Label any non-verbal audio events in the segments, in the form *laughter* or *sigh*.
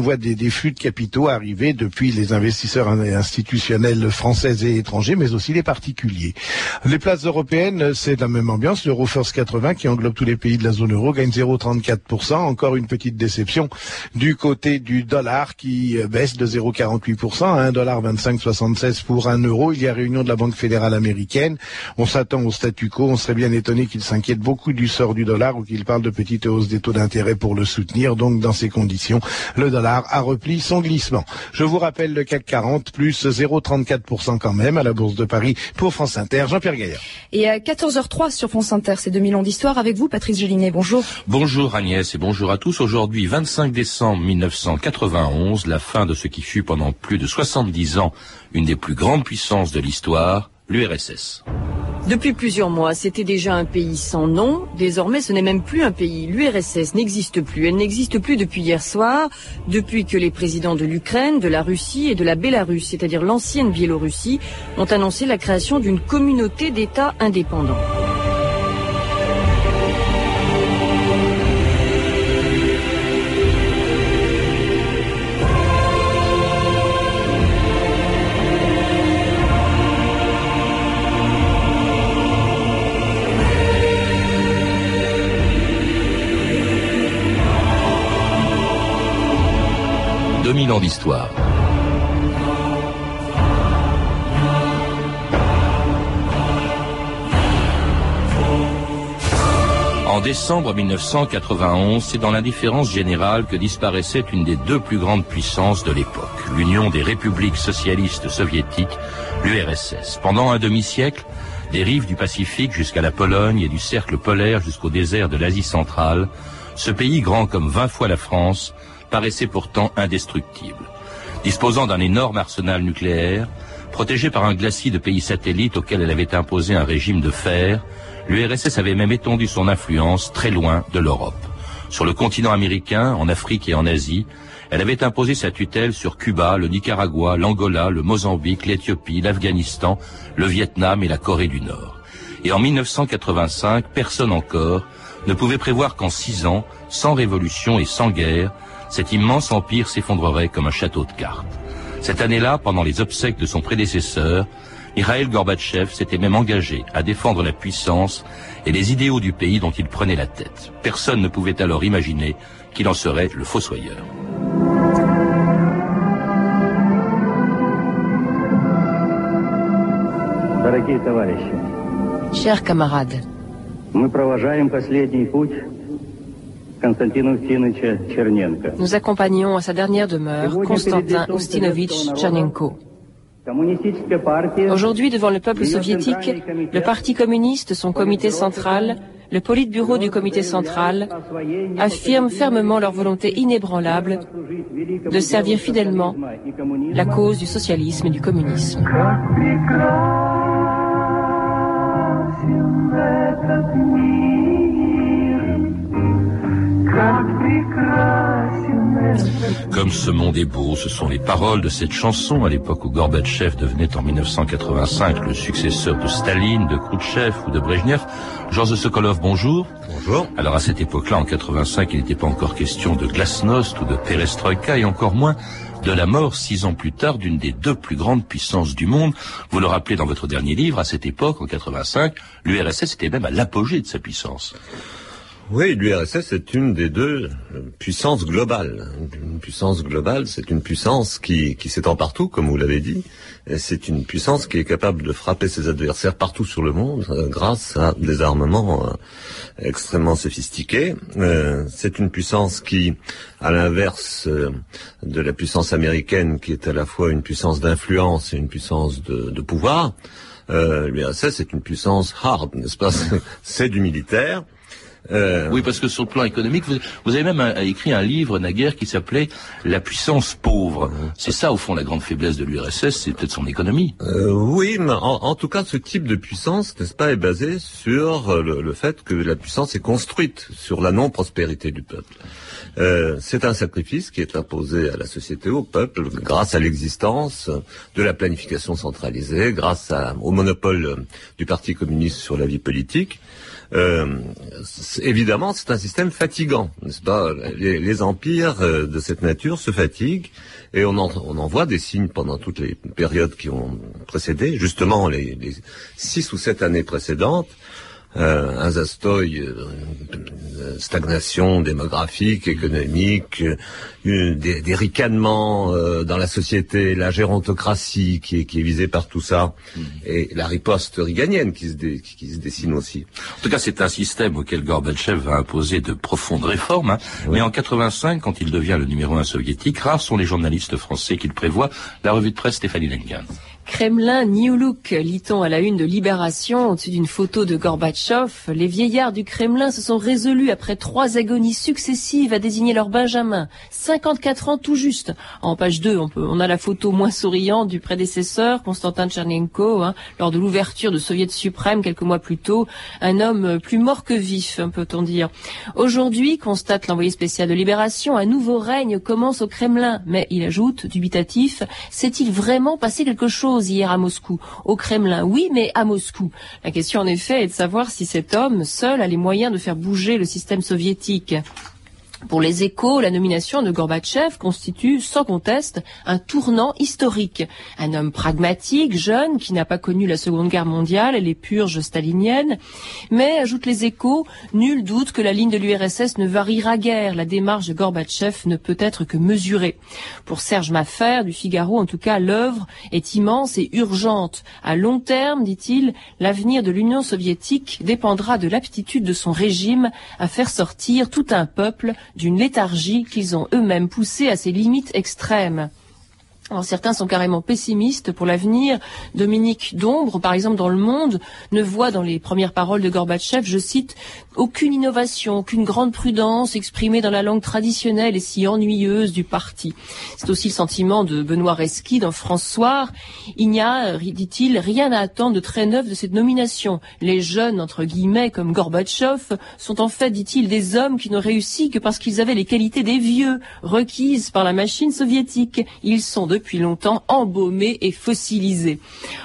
qu'on voit des, flux de capitaux arriver depuis les investisseurs institutionnels français et étrangers, mais aussi les particuliers. Les places européennes, c'est la même ambiance. L'Euro First 80, qui englobe tous les pays de la zone euro, gagne 0,34%. Encore une petite déception du côté du dollar qui baisse de 0,48% à 1,2576 pour un euro. Il y a réunion de la Banque fédérale américaine. On s'attend au statu quo. On serait bien étonné qu'il s'inquiète beaucoup du sort du dollar ou qu'il parle de petite hausse des taux d'intérêt pour le soutenir. Donc, dans ces conditions, le dollar a repli son glissement. Je vous rappelle le CAC 40 plus 0,34% quand même à la Bourse de Paris pour France Inter. Jean-Pierre Gaillard. Et à 14h03 sur France Inter, c'est 2000 ans d'histoire avec vous, Patrice Gélinet. Bonjour. Bonjour Agnès et bonjour à tous. Aujourd'hui, 25 décembre 1991, la fin de ce qui fut pendant plus de 70 ans une des plus grandes puissances de l'histoire, l'URSS. Depuis plusieurs mois, c'était déjà un pays sans nom. Désormais, ce n'est même plus un pays. L'URSS n'existe plus. Elle n'existe plus depuis hier soir, depuis que les présidents de l'Ukraine, de la Russie et de la Bélarus, c'est-à-dire l'ancienne Biélorussie, ont annoncé la création d'une communauté d'États indépendants. En décembre 1991, c'est dans l'indifférence générale que disparaissait une des deux plus grandes puissances de l'époque, l'Union des républiques socialistes soviétiques, l'URSS. Pendant un demi-siècle, des rives du Pacifique jusqu'à la Pologne et du cercle polaire jusqu'au désert de l'Asie centrale, ce pays grand comme vingt fois la France paraissait pourtant indestructible. Disposant d'un énorme arsenal nucléaire, protégé par un glacis de pays satellites auquel elle avait imposé un régime de fer, l'URSS avait même étendu son influence très loin de l'Europe. Sur le continent américain, en Afrique et en Asie, elle avait imposé sa tutelle sur Cuba, le Nicaragua, l'Angola, le Mozambique, l'Éthiopie, l'Afghanistan, le Vietnam et la Corée du Nord. Et en 1985, personne encore ne pouvait prévoir qu'en six ans, sans révolution et sans guerre, cet immense empire s'effondrerait comme un château de cartes. Cette année-là, pendant les obsèques de son prédécesseur, Mikhail Gorbatchev s'était même engagé à défendre la puissance et les idéaux du pays dont il prenait la tête. Personne ne pouvait alors imaginer qu'il en serait le fossoyeur. Chers camarades, nous accompagnons à sa dernière demeure Konstantin Ustinovitch Tchernenko. Aujourd'hui, devant le peuple soviétique, le Parti communiste, son comité central, le Politburo du comité central affirment fermement leur volonté inébranlable de servir fidèlement la cause du socialisme et du communisme. Comme ce monde est beau, ce sont les paroles de cette chanson à l'époque où Gorbatchev devenait en 1985 le successeur de Staline, de Khrouchtchev ou de Brezhnev. Georges Sokolov, bonjour. Bonjour. Alors à cette époque-là, en 85, il n'était pas encore question de glasnost ou de perestroïka et encore moins de la mort six ans plus tard d'une des deux plus grandes puissances du monde. Vous le rappelez dans votre dernier livre, à cette époque, en 85, l'URSS était même à l'apogée de sa puissance. Oui, l'URSS est une des deux puissances globales. Une puissance globale, c'est une puissance qui, qui s'étend partout, comme vous l'avez dit. C'est une puissance qui est capable de frapper ses adversaires partout sur le monde euh, grâce à des armements euh, extrêmement sophistiqués. Euh, c'est une puissance qui, à l'inverse de la puissance américaine, qui est à la fois une puissance d'influence et une puissance de, de pouvoir, l'URSS est une puissance hard, n'est-ce pas? *laughs* C'est du militaire. Euh, oui, parce que sur le plan économique, vous, avez même écrit un livre naguère qui s'appelait La puissance pauvre. C'est ça, au fond, la grande faiblesse de l'URSS, c'est peut-être son économie. Euh, oui, mais en, tout cas, ce type de puissance, n'est-ce pas, est basé sur euh, le, fait que la puissance est construite sur la non-prospérité du peuple. c'est un sacrifice qui est imposé à la société, au peuple, grâce à l'existence de la planification centralisée, grâce au monopole du Parti communiste sur la vie politique. Euh, évidemment, c'est un système fatigant, n'est-ce pas les, empires euh, de cette nature se fatiguent et on en, voit des signes pendant toutes les périodes qui ont précédé, justement les six ou sept années précédentes euh, un zastoï, euh, stagnation démographique, économique, euh, des, des, ricanements euh, dans la société, la gérontocratie qui est, qui est visée par tout ça, mm. et la riposte riganienne qui se, qui, se, dessine aussi. En tout cas, c'est un système auquel Gorbatchev va imposer de profondes réformes. Hein. Mais en 85, quand il devient le numéro un soviétique, rares sont les journalistes français qu'il prévoit. La revue de presse Stéphanie Lenkin. Kremlin New Look, lit-on à la une de Libération, au-dessus d'une photo de Gorbatchev. Les vieillards du Kremlin se sont résolus, après trois agonies successives, à désigner leur Benjamin. 54 ans tout juste. En page 2, on, a la photo moins souriante du prédécesseur, Konstantin Tchernenko, hein, lors de l'ouverture de Soviet suprême quelques mois plus tôt. Un homme plus mort que vif, peut-on dire. Aujourd'hui, constate l'envoyé spécial de Libération, un nouveau règne commence au Kremlin. Mais il ajoute, dubitatif, s'est-il vraiment passé quelque chose? Hier à Moscou. Au Kremlin, oui, mais à Moscou. La question en effet est de savoir si cet homme seul a les moyens de faire bouger le système soviétique. Pour les échos, la nomination de Gorbatchev constitue sans conteste un tournant historique. Un homme pragmatique, jeune, qui n'a pas connu la Seconde Guerre mondiale et les purges staliniennes. Mais, ajoute les échos, nul doute que la ligne de l'URSS ne variera guère. La démarche de Gorbatchev ne peut être que mesurée. Pour Serge Maffer, du Figaro, en tout cas, l'œuvre est immense et urgente. À long terme, dit-il, l'avenir de l'Union soviétique dépendra de l'aptitude de son régime à faire sortir tout un peuple d'une léthargie qu'ils ont eux-mêmes poussée à ses limites extrêmes. Certains sont carrément pessimistes pour l'avenir. Dominique Dombre, par exemple, dans Le Monde, ne voit dans les premières paroles de Gorbatchev, je cite, aucune innovation, aucune grande prudence exprimée dans la langue traditionnelle et si ennuyeuse du parti. C'est aussi le sentiment de Benoît Reski dans François. Il n'y a, dit-il, rien à attendre de très neuf de cette nomination. Les jeunes, entre guillemets, comme Gorbatchev, sont en fait, dit-il, des hommes qui n'ont réussi que parce qu'ils avaient les qualités des vieux, requises par la machine soviétique. Ils sont de depuis longtemps embaumé et fossilisé.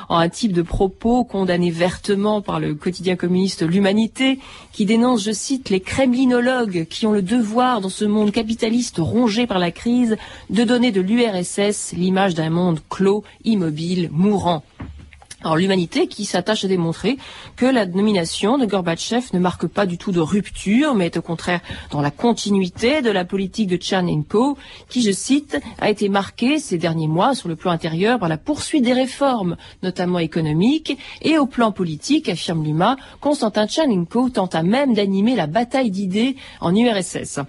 En un type de propos condamné vertement par le quotidien communiste L'Humanité, qui dénonce, je cite, les kremlinologues qui ont le devoir, dans ce monde capitaliste rongé par la crise, de donner de l'URSS l'image d'un monde clos, immobile, mourant. Alors l'humanité qui s'attache à démontrer que la nomination de Gorbatchev ne marque pas du tout de rupture, mais est au contraire dans la continuité de la politique de Tchernenko, qui, je cite, a été marquée ces derniers mois sur le plan intérieur par la poursuite des réformes, notamment économiques, et au plan politique, affirme Luma, Konstantin Tchernenko tenta même d'animer la bataille d'idées en URSS.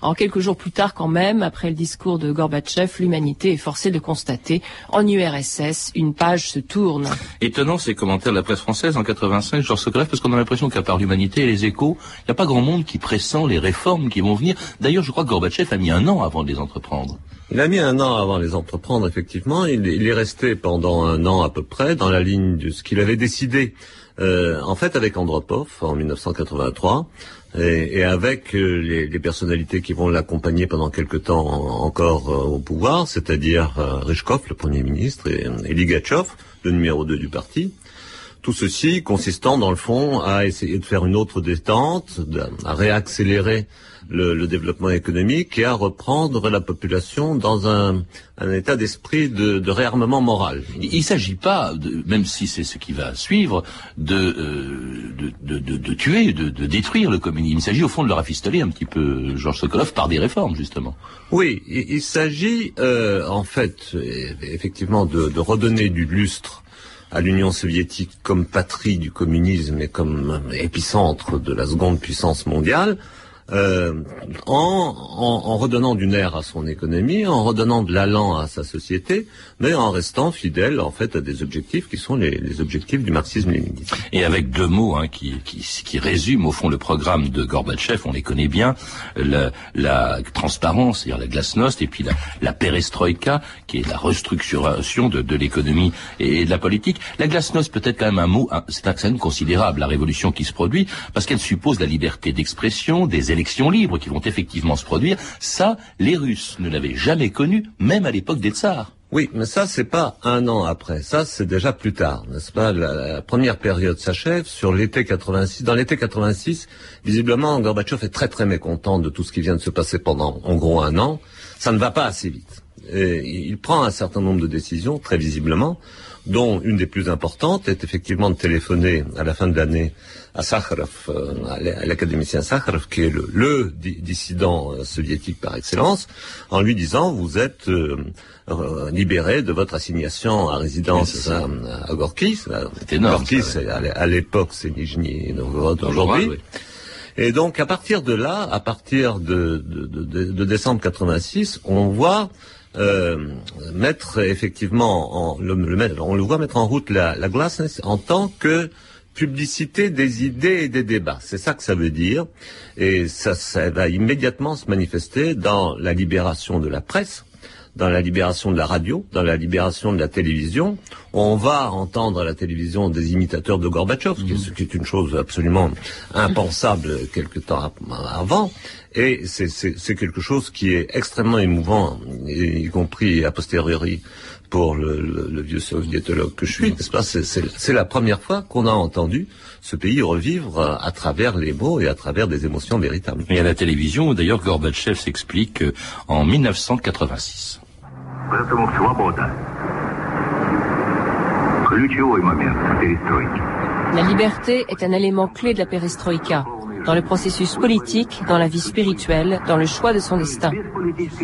En quelques jours plus tard quand même, après le discours de Gorbatchev, l'humanité est forcée de constater en URSS une page se tourne. Étonnant ces commentaires de la presse française en 85, Georges Socref, parce qu'on a l'impression qu'à part l'humanité et les échos, il n'y a pas grand monde qui pressent les réformes qui vont venir. D'ailleurs, je crois que Gorbatchev a mis un an avant de les entreprendre. Il a mis un an avant de les entreprendre, effectivement. Il, est resté pendant un an à peu près dans la ligne de ce qu'il avait décidé. Euh, en fait, avec Andropov en 1983, et, avec euh, les, personnalités qui vont l'accompagner pendant quelque temps encore euh, au pouvoir, c'est-à-dire Rychkov, le Premier ministre, et, et le numéro 2 du parti. Tout ceci consistant dans le fond à essayer de faire une autre détente, à réaccélérer le, développement économique et à reprendre la population dans un, état d'esprit de, réarmement moral. Il ne s'agit pas, même si c'est ce qui va suivre, de, euh, de, tuer, de, détruire le communisme. Il s'agit au fond de le rafistoler un petit peu, Georges Sokolov, par des réformes, justement. Oui, il, s'agit euh, en fait, effectivement, de redonner du lustre à l'Union soviétique comme patrie du communisme et comme épicentre de la seconde puissance mondiale, euh, en, en, redonnant du nerf à son économie, en redonnant de l'allant à sa société, mais en restant fidèle en fait à des objectifs qui sont les, les objectifs du marxisme-léninisme. Et avec deux mots hein, qui, qui, qui, résument au fond le programme de Gorbatchev, on les connaît bien, la, la transparence, c'est-à-dire la glasnost, et puis la, la perestroïka, qui est la restructuration de, de l'économie et de la politique. La glasnost peut-être quand même un mot, c'est un considérable, la révolution qui se produit, parce qu'elle suppose la liberté d'expression, des élections élections libres qui vont effectivement se produire, ça, les Russes ne l'avaient jamais connu, même à l'époque des tsars. Oui, mais ça, c'est pas un an après. Ça, c'est déjà plus tard, n'est-ce pas? La, première période s'achève sur l'été 86. Dans l'été 86, visiblement, Gorbatchev est très très mécontent de tout ce qui vient de se passer pendant, en gros, un an. Ça ne va pas assez vite. Et il prend un certain nombre de décisions, très visiblement, dont une des plus importantes est effectivement de téléphoner à la fin de l'année à Sakharov, euh, à l'académicien Sakharov, qui est le, dissident euh, soviétique par excellence, en lui disant vous êtes euh, libéré de votre assignation à résidence à, Gorky. C'est énorme. Gorky, à l'époque, c'est Nijni Novgorod aujourd'hui. Et donc, à partir de là, à partir de, de décembre 86, on voit euh, mettre effectivement en, le, on le voit mettre en route la, la glace en tant que publicité des idées et des débats. C'est ça que ça veut dire. Et ça, ça va immédiatement se manifester dans la libération de la presse, dans la libération de la radio, dans la libération de la télévision. On va entendre à la télévision des imitateurs de Gorbatchev, ce qui est une chose absolument impensable quelque temps avant. Et c'est quelque chose qui est extrêmement émouvant, y compris a posteriori pour le, vieux soviétologue que je suis, n'est-ce pas? C'est la première fois qu'on a entendu ce pays revivre à travers les mots et à travers des émotions véritables. Et à la télévision, d'ailleurs, Gorbatchev s'explique en 1986. La liberté est un élément clé de la perestroïka, dans le processus politique, dans la vie spirituelle, dans le choix de son destin.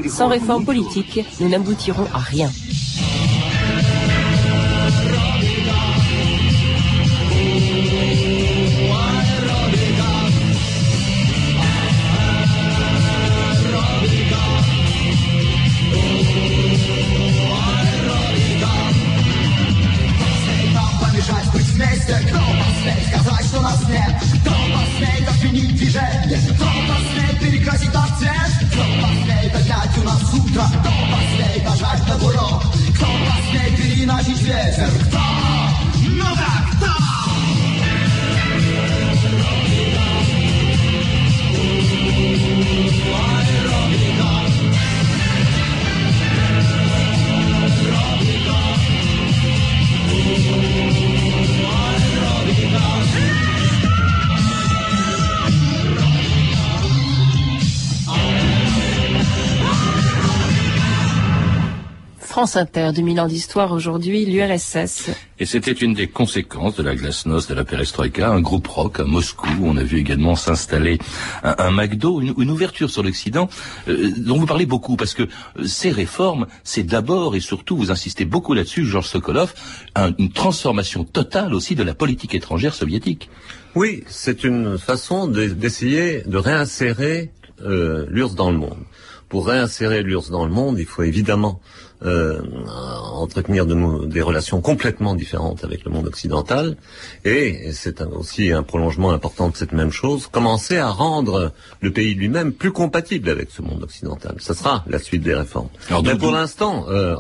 Sans réforme politique, nous n'aboutirons à rien. France Inter, 2000 ans d'histoire aujourd'hui, l'URSS. Et c'était une des conséquences de la glasnost de la perestroïka, un groupe rock à Moscou. On a vu également s'installer un, McDo, une, ouverture sur l'Occident, euh, dont vous parlez beaucoup, parce que euh, ces réformes, c'est d'abord et surtout, vous insistez beaucoup là-dessus, Georges Sokolov, une transformation totale aussi de la politique étrangère soviétique. Oui, c'est une façon d'essayer de, réinsérer euh, l'URSS dans le monde. Pour réinsérer l'URSS dans le monde, il faut évidemment euh, entretenir de des relations complètement différentes avec le monde occidental, et, c'est aussi un prolongement important de cette même chose, commencer à rendre le pays lui-même plus compatible avec ce monde occidental. Ce sera la suite des réformes. Mais pour l'instant, euh,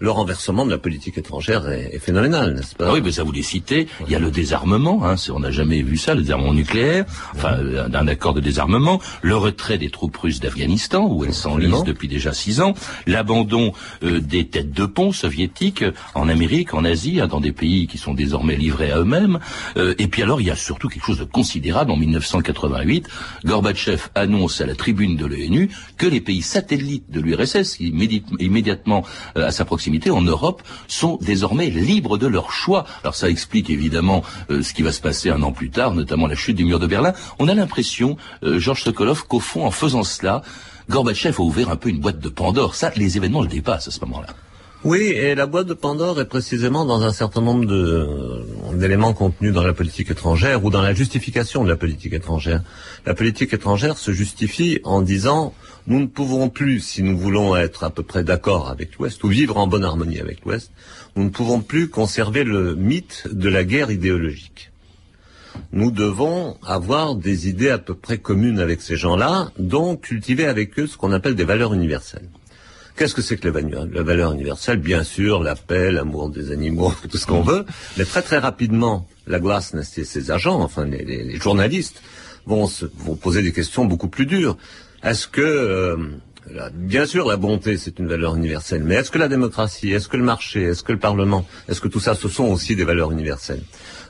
le renversement de la politique étrangère est, phénoménal, n'est-ce pas ah Oui, mais ça vous les citez. Il y a le désarmement, hein, on n'a jamais vu ça, le désarmement nucléaire, enfin un accord de désarmement, le retrait des troupes russes d'Afghanistan, où elles s'enlisent depuis déjà six ans, l'abandon euh, des têtes de pont soviétiques en Amérique, en Asie, hein, dans des pays qui sont désormais livrés à eux-mêmes. Euh, et puis alors, il y a surtout quelque chose de considérable en 1988. Gorbatchev annonce à la tribune de l'ONU que les pays satellites de l'URSS, immédiatement euh, à sa en Europe sont désormais libres de leur choix. Alors ça explique évidemment euh, ce qui va se passer un an plus tard, notamment la chute du mur de Berlin. On a l'impression, euh, Georges Sokolov, qu'au fond, en faisant cela, Gorbatchev a ouvert un peu une boîte de Pandore. Ça, les événements le dépassent à ce moment-là. Oui, et la boîte de Pandore est précisément dans un certain nombre d'éléments contenus dans la politique étrangère ou dans la justification de la politique étrangère. La politique étrangère se justifie en disant nous ne pouvons plus, si nous voulons être à peu près d'accord avec l'Ouest ou vivre en bonne harmonie avec l'Ouest, nous ne pouvons plus conserver le mythe de la guerre idéologique. Nous devons avoir des idées à peu près communes avec ces gens-là, donc cultiver avec eux ce qu'on appelle des valeurs universelles. Qu'est-ce que c'est que la valeur universelle? Bien sûr, la paix, l'amour des animaux, *laughs* tout ce qu'on veut, mais très très rapidement, la glace ses agents, enfin les, journalistes, vont, se, vont poser des questions beaucoup plus dures. Est-ce que euh, Bien sûr, la bonté, c'est une valeur universelle. Mais est-ce que la démocratie, est-ce que le marché, est-ce que le Parlement, est-ce que tout ça, ce sont aussi des valeurs universelles?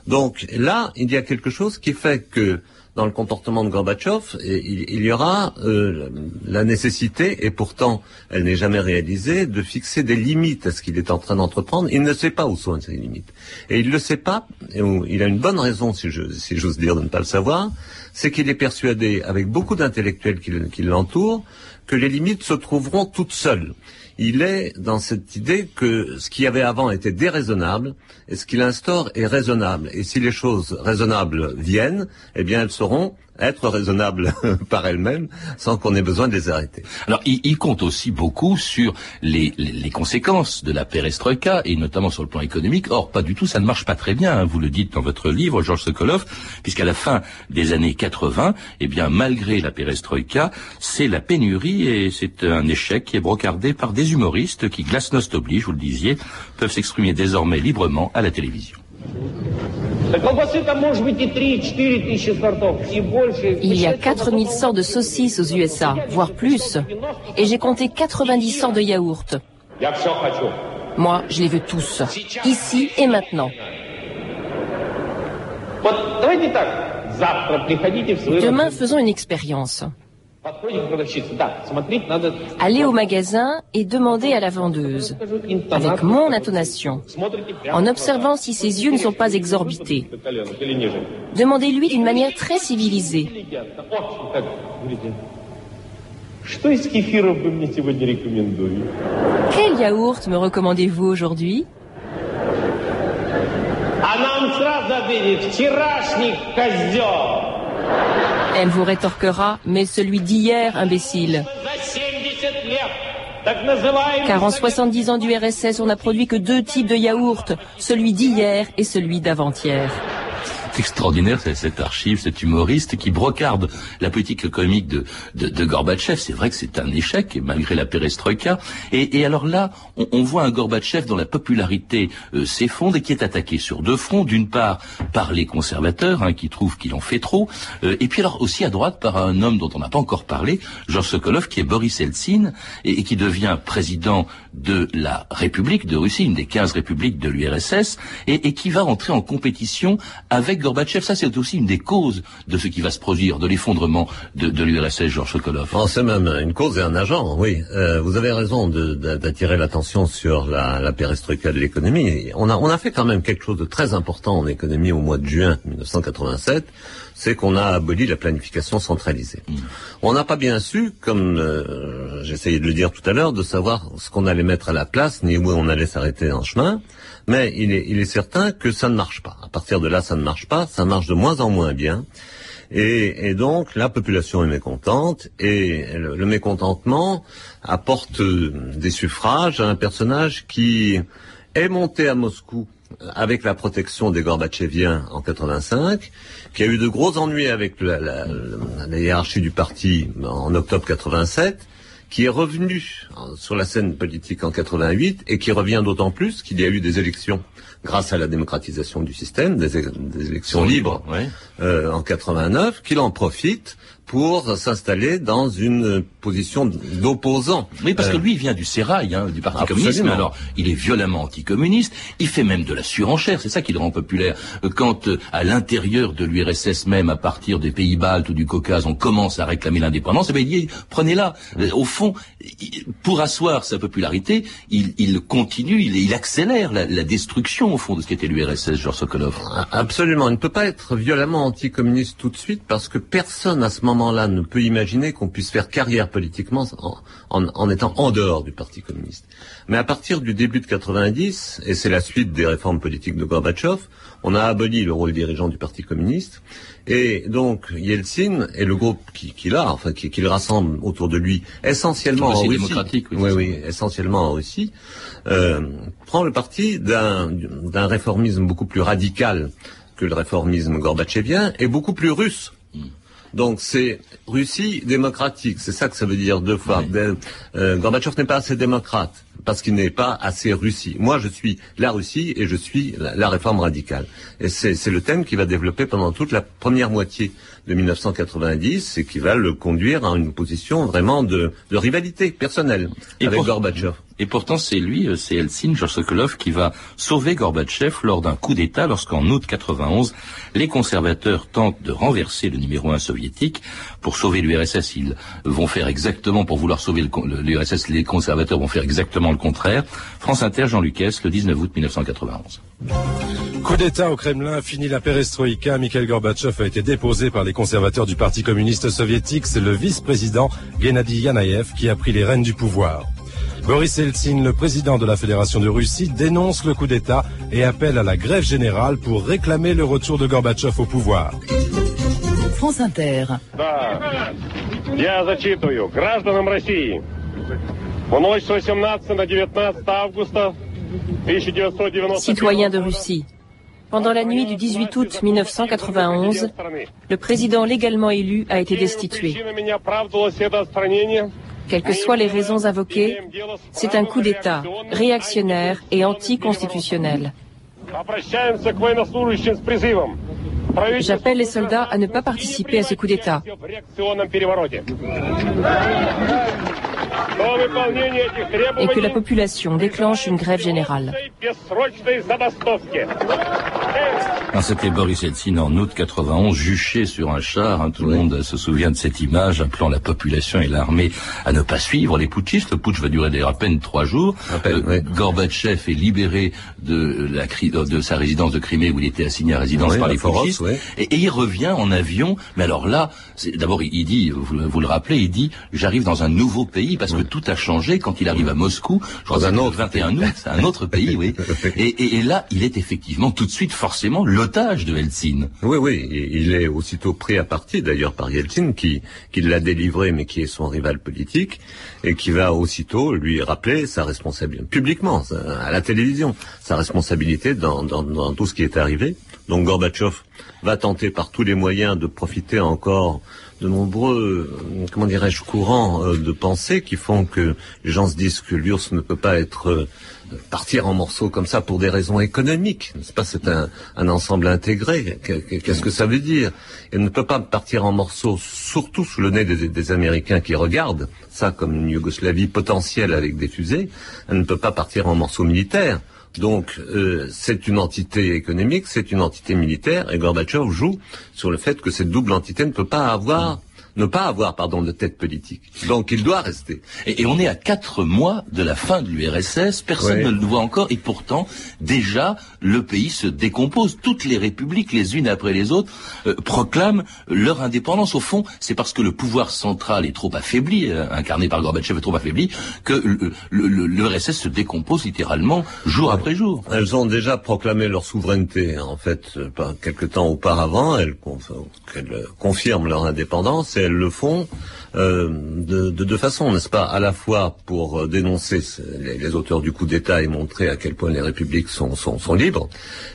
Donc là, il y a quelque chose qui fait que dans le comportement de Gorbatchev, il, y aura euh, la nécessité, et pourtant elle n'est jamais réalisée, de fixer des limites à ce qu'il est en train d'entreprendre. Il ne sait pas où sont ces limites. Et il ne le sait pas, et il a une bonne raison, si j'ose dire, de ne pas le savoir, c'est qu'il est persuadé, avec beaucoup d'intellectuels qui l'entourent, que les limites se trouveront toutes seules. Il est dans cette idée que ce qui avait avant était déraisonnable et ce qu'il instaure est raisonnable. Et si les choses raisonnables viennent, eh bien elles seront être raisonnable *laughs* par elle-même sans qu'on ait besoin de les arrêter. Alors, il, compte aussi beaucoup sur les, conséquences de la perestroïka et notamment sur le plan économique. Or, pas du tout, ça ne marche pas très bien. Hein. Vous le dites dans votre livre, Georges Sokolov, puisqu'à la fin des années 80, eh bien, malgré la perestroïka, c'est la pénurie et c'est un échec qui est brocardé par des humoristes qui, glasnost oblige, vous le disiez, peuvent s'exprimer désormais librement à la télévision. Il y a 4000 sorts de saucisses aux USA, voire plus. Et j'ai compté 90 sorts de yaourts. Moi, je les veux tous. Ici et maintenant. Demain, faisons une expérience. Allez au magasin et demandez à la vendeuse, avec mon intonation, en observant si ses yeux ne sont pas exorbités. Demandez-lui d'une manière très civilisée. Quel yaourt me recommandez-vous aujourd'hui? Elle vous rétorquera, mais celui d'hier, imbécile. Car en 70 ans du RSS, on n'a produit que deux types de yaourts, celui d'hier et celui d'avant-hier. Extraordinaire cette archive, cet humoriste qui brocarde la politique comique de, de, de Gorbatchev. C'est vrai que c'est un échec, malgré la perestroïka. Et, et alors là, on, on, voit un Gorbatchev dont la popularité euh, s'effondre et qui est attaqué sur deux fronts. D'une part, par les conservateurs, hein, qui trouvent qu'il en fait trop. Euh, et puis alors aussi à droite, par un homme dont on n'a pas encore parlé, Georges Sokolov, qui est Boris Eltsine, et, et, qui devient président de la République de Russie, une des 15 républiques de l'URSS, et, et qui va entrer en compétition avec Gorbatchev. Ça, c'est aussi une des causes de ce qui va se produire, de l'effondrement de, de l'URSS, Georges Sokolov. Oh, c'est même une cause et un agent, oui. Euh, vous avez raison d'attirer l'attention sur la, la de l'économie. On a, on a fait quand même quelque chose de très important en économie au mois de juin 1987 c'est qu'on a aboli la planification centralisée. Mm. On n'a pas bien su, comme euh, j'essayais de le dire tout à l'heure, de savoir ce qu'on allait mettre à la place, ni où on allait s'arrêter en chemin. Mais il est, il est certain que ça ne marche pas. À partir de là, ça ne marche pas. Ça marche de moins en moins bien. Et, et, donc la population est mécontente et le, le, mécontentement apporte des suffrages à un personnage qui est monté à Moscou avec la protection des Gorbatcheviens en 85, qui a eu de gros ennuis avec la, la, la hiérarchie du parti en octobre 87, qui est revenu sur la scène politique en 88 et qui revient d'autant plus qu'il y a eu des élections grâce à la démocratisation du système, des, élections libres euh, en 89, qu'il en profite pour s'installer dans une position d'opposant. Oui, parce que euh, lui, il vient du Sérail, hein, du Parti communiste. alors, il est violemment anticommuniste. Il fait même de la surenchère. C'est ça qui le rend populaire. Euh, quand, euh, à l'intérieur de l'URSS même, à partir des pays baltes ou du Caucase, on commence à réclamer l'indépendance, eh bien, il dit, prenez-la. Au fond, pour asseoir sa popularité, il, il continue, il, il accélère la, la, destruction, au fond, de ce qu'était l'URSS, Georges Sokolov. Absolument. Il ne peut pas être violemment anticommuniste tout de suite parce que personne à ce moment là ne peut imaginer qu'on puisse faire carrière politiquement en, étant en dehors du Parti communiste. Mais à partir du début de 90, et c'est la suite des réformes politiques de Gorbatchev, on a aboli le rôle dirigeant du Parti communiste, et donc Yeltsin et le groupe qui, qui l'a, enfin qui, qui, le rassemble autour de lui, essentiellement en Russie, démocratique, oui, oui, essentiellement en Russie, euh, prend le parti d'un réformisme beaucoup plus radical que le réformisme gorbatchevien et beaucoup plus russe. Donc c'est Russie démocratique, c'est ça que ça veut dire deux fois. Euh, Gorbatchev n'est pas assez démocrate. parce qu'il n'est pas assez Russie. Moi, je suis la Russie et je suis la, réforme radicale. Et c'est le thème qui va développer pendant toute la première moitié de 1990 et qui va le conduire à une position vraiment de, rivalité personnelle avec Gorbatchev. Et pourtant, c'est lui, euh, c'est Eltsine, George Sokolov, qui va sauver Gorbatchev lors d'un coup d'État lorsqu'en août 91, les conservateurs tentent de renverser le numéro un soviétique. Pour sauver l'URSS, ils vont faire exactement, pour vouloir sauver l'URSS, les conservateurs vont faire exactement le contraire. France Inter, Jean Lucas, le 19 août 1991. Coup d'État au Kremlin, fini la perestroïka. Mikhail Gorbatchev a été déposé par les conservateurs du Parti communiste soviétique. C'est le vice-président Gennady Yanayev qui a pris les rênes du pouvoir. Boris Eltsine, le président de la Fédération de Russie, dénonce le coup d'État et appelle à la grève générale pour réclamer le retour de Gorbatchev au pouvoir. France Inter. Citoyens de Russie, pendant la nuit du 18 août 1991, le président légalement élu a été destitué. Quelles que soient les raisons invoquées, c'est un coup d'État réactionnaire et anticonstitutionnel. J'appelle les soldats à ne pas participer à ce coup d'État. Et que la population déclenche une grève générale. C'était Boris Eltsine en août 91, juché sur un char. Hein, tout le monde se souvient de cette image, appelant la population et l'armée à ne pas suivre les putschistes. Le putsch va durer d'ailleurs à peine trois jours. Euh, Gorbatchev est libéré de, la, de sa résidence de Crimée où il était assigné à résidence par les putschistes. Et, il revient en avion. Mais alors là, d'abord il dit, vous, le rappelez, il dit, j'arrive dans un nouveau pays parce que tout a changé quand il arrive à Moscou. Je crois un autre 21 août, c'est un autre pays, oui. *laughs* Et, et, là, il est effectivement tout de suite forcément l'otage de Yeltsin. Oui, oui, il est aussitôt pris à partie d'ailleurs par Yeltsin qui, qui l'a délivré mais qui est son rival politique et qui va aussitôt lui rappeler sa responsabilité publiquement à la télévision, sa responsabilité dans, dans, dans tout ce qui est arrivé. Donc Gorbatchev va tenter par tous les moyens de profiter encore de nombreux, comment dirais-je, courants euh, de pensée qui font que les gens se disent que l'URSS ne peut pas être euh, partir en morceaux comme ça pour des raisons économiques. nest pas? C'est un, ensemble intégré. Qu'est-ce que ça veut dire? Elle ne peut pas partir en morceaux, surtout sous le nez des, des, Américains qui regardent ça comme une Yougoslavie potentielle avec des fusées. Elle ne peut pas partir en morceaux militaires. Donc euh, c'est une entité économique, c'est une entité militaire, et Gorbatchev joue sur le fait que cette double entité ne peut pas avoir ne pas avoir, pardon, de tête politique. Donc il doit rester. Et, on est à quatre mois de la fin de l'URSS, personne ne le voit encore, et pourtant, déjà, le pays se décompose. Toutes les républiques, les unes après les autres, euh, proclament leur indépendance. Au fond, c'est parce que le pouvoir central est trop affaibli, euh, incarné par Gorbatchev est trop affaibli, que l'URSS se décompose littéralement jour après jour. Elles ont déjà proclamé leur souveraineté, en fait, euh, quelque temps auparavant, elles, elles confirment leur indépendance elles le font euh, de, deux façons, n'est-ce pas? À la fois pour euh, dénoncer les, auteurs du coup d'État et montrer à quel point les républiques sont, sont libres,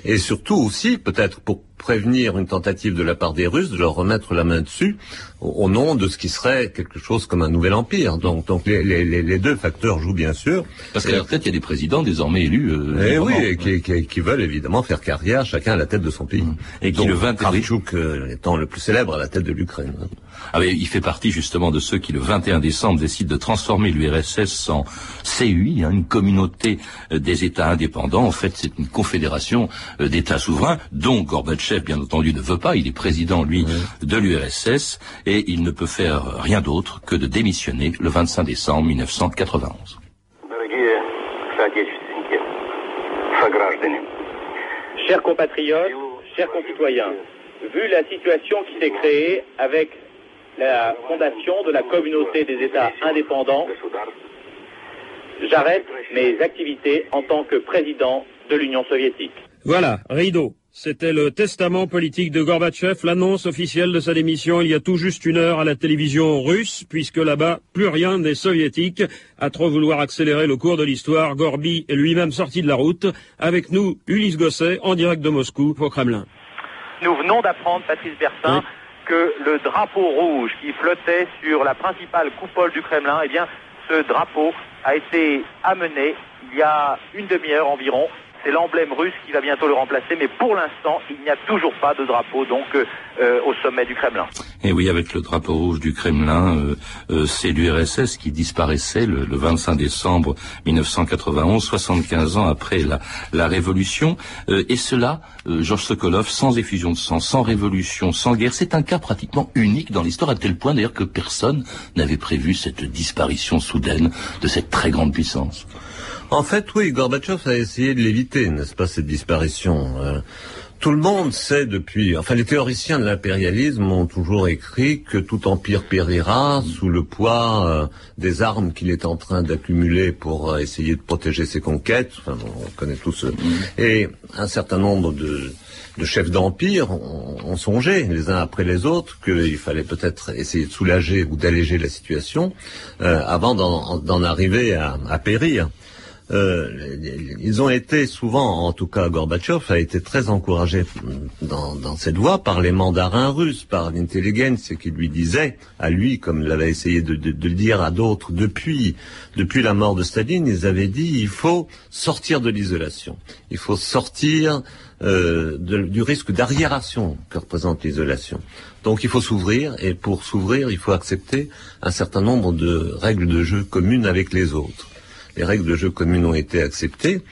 et surtout aussi peut-être pour prévenir une tentative de la part des Russes de leur remettre la main dessus au, nom de ce qui serait quelque chose comme un nouvel empire. Donc, donc les, les, les deux facteurs jouent bien sûr. Parce qu'à leur tête, il y a des présidents désormais élus. Euh, et eh oui, et qui, qui, qui, veulent évidemment faire carrière, chacun à la tête de son pays. Mmh. Et qui donc, le 21 euh, étant le plus célèbre à la tête de l'Ukraine. Ah mais il fait partie justement de ceux qui le 21 décembre décident de transformer l'URSS en CUI, hein, une communauté euh, des États indépendants. En fait, c'est une confédération euh, d'États souverains dont Gorbatchev bien entendu, ne veut pas. Il est président, lui, de l'URSS et il ne peut faire rien d'autre que de démissionner le 25 décembre 1991. Chers compatriotes, chers concitoyens, vu la situation qui s'est créée avec la fondation de la communauté des États indépendants, j'arrête mes activités en tant que président de l'Union soviétique. Voilà, rideau. C'était le testament politique de Gorbatchev, l'annonce officielle de sa démission il y a tout juste une heure à la télévision russe, puisque là-bas, plus rien n'est soviétique. À trop vouloir accélérer le cours de l'histoire, Gorby est lui-même sorti de la route. Avec nous, Ulysse Gosset, en direct de Moscou, au Kremlin. Nous venons d'apprendre, Patrice Bertin, que le drapeau rouge qui flottait sur la principale coupole du Kremlin, eh bien, ce drapeau a été amené il y a une demi-heure environ c'est l'emblème russe qui va bientôt le remplacer, mais pour l'instant, il n'y a toujours pas de drapeau donc euh, euh, au sommet du Kremlin. Et oui, avec le drapeau rouge du Kremlin, euh, c'est l'URSS qui disparaissait le, 25 décembre 1991, 75 ans après la révolution. et cela, Georges Sokolov, sans effusion de sang, sans révolution, sans guerre, c'est un cas pratiquement unique dans l'histoire, à tel point d'ailleurs que personne n'avait prévu cette disparition soudaine de cette très grande puissance. En fait, oui, Gorbatchev a essayé de l'éviter, n'est-ce pas, cette disparition. Euh, tout le monde sait depuis, enfin les théoriciens de l'impérialisme ont toujours écrit que tout empire périra sous le poids euh, des armes qu'il est en train d'accumuler pour euh, essayer de protéger ses conquêtes. Enfin, on connaît tous. Mm. Et un certain nombre de, chefs d'empire ont, songé les uns après les autres qu'il fallait peut-être essayer de soulager ou d'alléger la situation avant d'en arriver à périr. Euh, ils ont été souvent, en tout cas Gorbatchev a été très encouragé dans, cette voie par les mandarins russes, par l'intelligence qui lui disait à lui, comme l'avait essayé de, le dire à d'autres depuis depuis la mort de Staline, ils avaient dit il faut sortir de l'isolation, il faut sortir euh, du risque d'arriération que représente l'isolation. Donc il faut s'ouvrir et pour s'ouvrir, il faut accepter un certain nombre de règles de jeu communes avec les autres les règles de jeu communes ont été acceptées,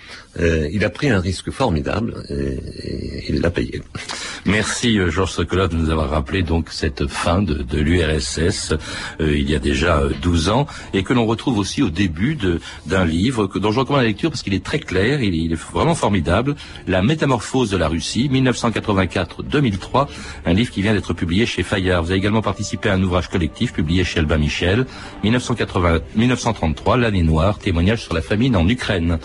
euh, il a pris un risque formidable et, il l'a payé. Merci euh, Georges Sokolov de nous avoir rappelé donc cette fin de, de l'URSS euh, il y a déjà 12 ans et que l'on retrouve aussi au début d'un livre que, dont je recommande la lecture parce qu'il est très clair, il, il, est vraiment formidable, La métamorphose de la Russie, 1984-2003, un livre qui vient d'être publié chez Fayard. Vous avez également participé à un ouvrage collectif publié chez Albin Michel, 1980, 1933, l'année noire, témoignage sur la famine en Ukraine.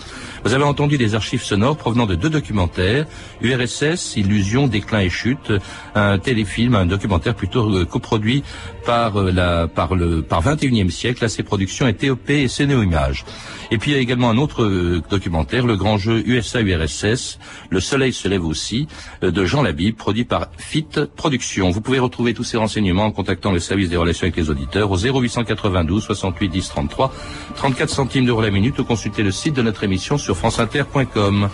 Vous avez entendu des archives sonores provenant de deux documentaires, URSS, Illusion, Déclin et Chute, un téléfilm, un documentaire plutôt euh, coproduit par euh, la par le par 21e siècle, ses productions et TOP et Cénéo Images. Et puis il y a également un autre euh, documentaire, le grand jeu USA-URSS, Le Soleil se lève aussi, de Jean Labib, produit par FIT Productions. Vous pouvez retrouver tous ces renseignements en contactant le service des relations avec les auditeurs au 0892 68 10 33, 34 centimes d'euros la minute ou consulter le site de notre émission sur franceinter.com fr.com.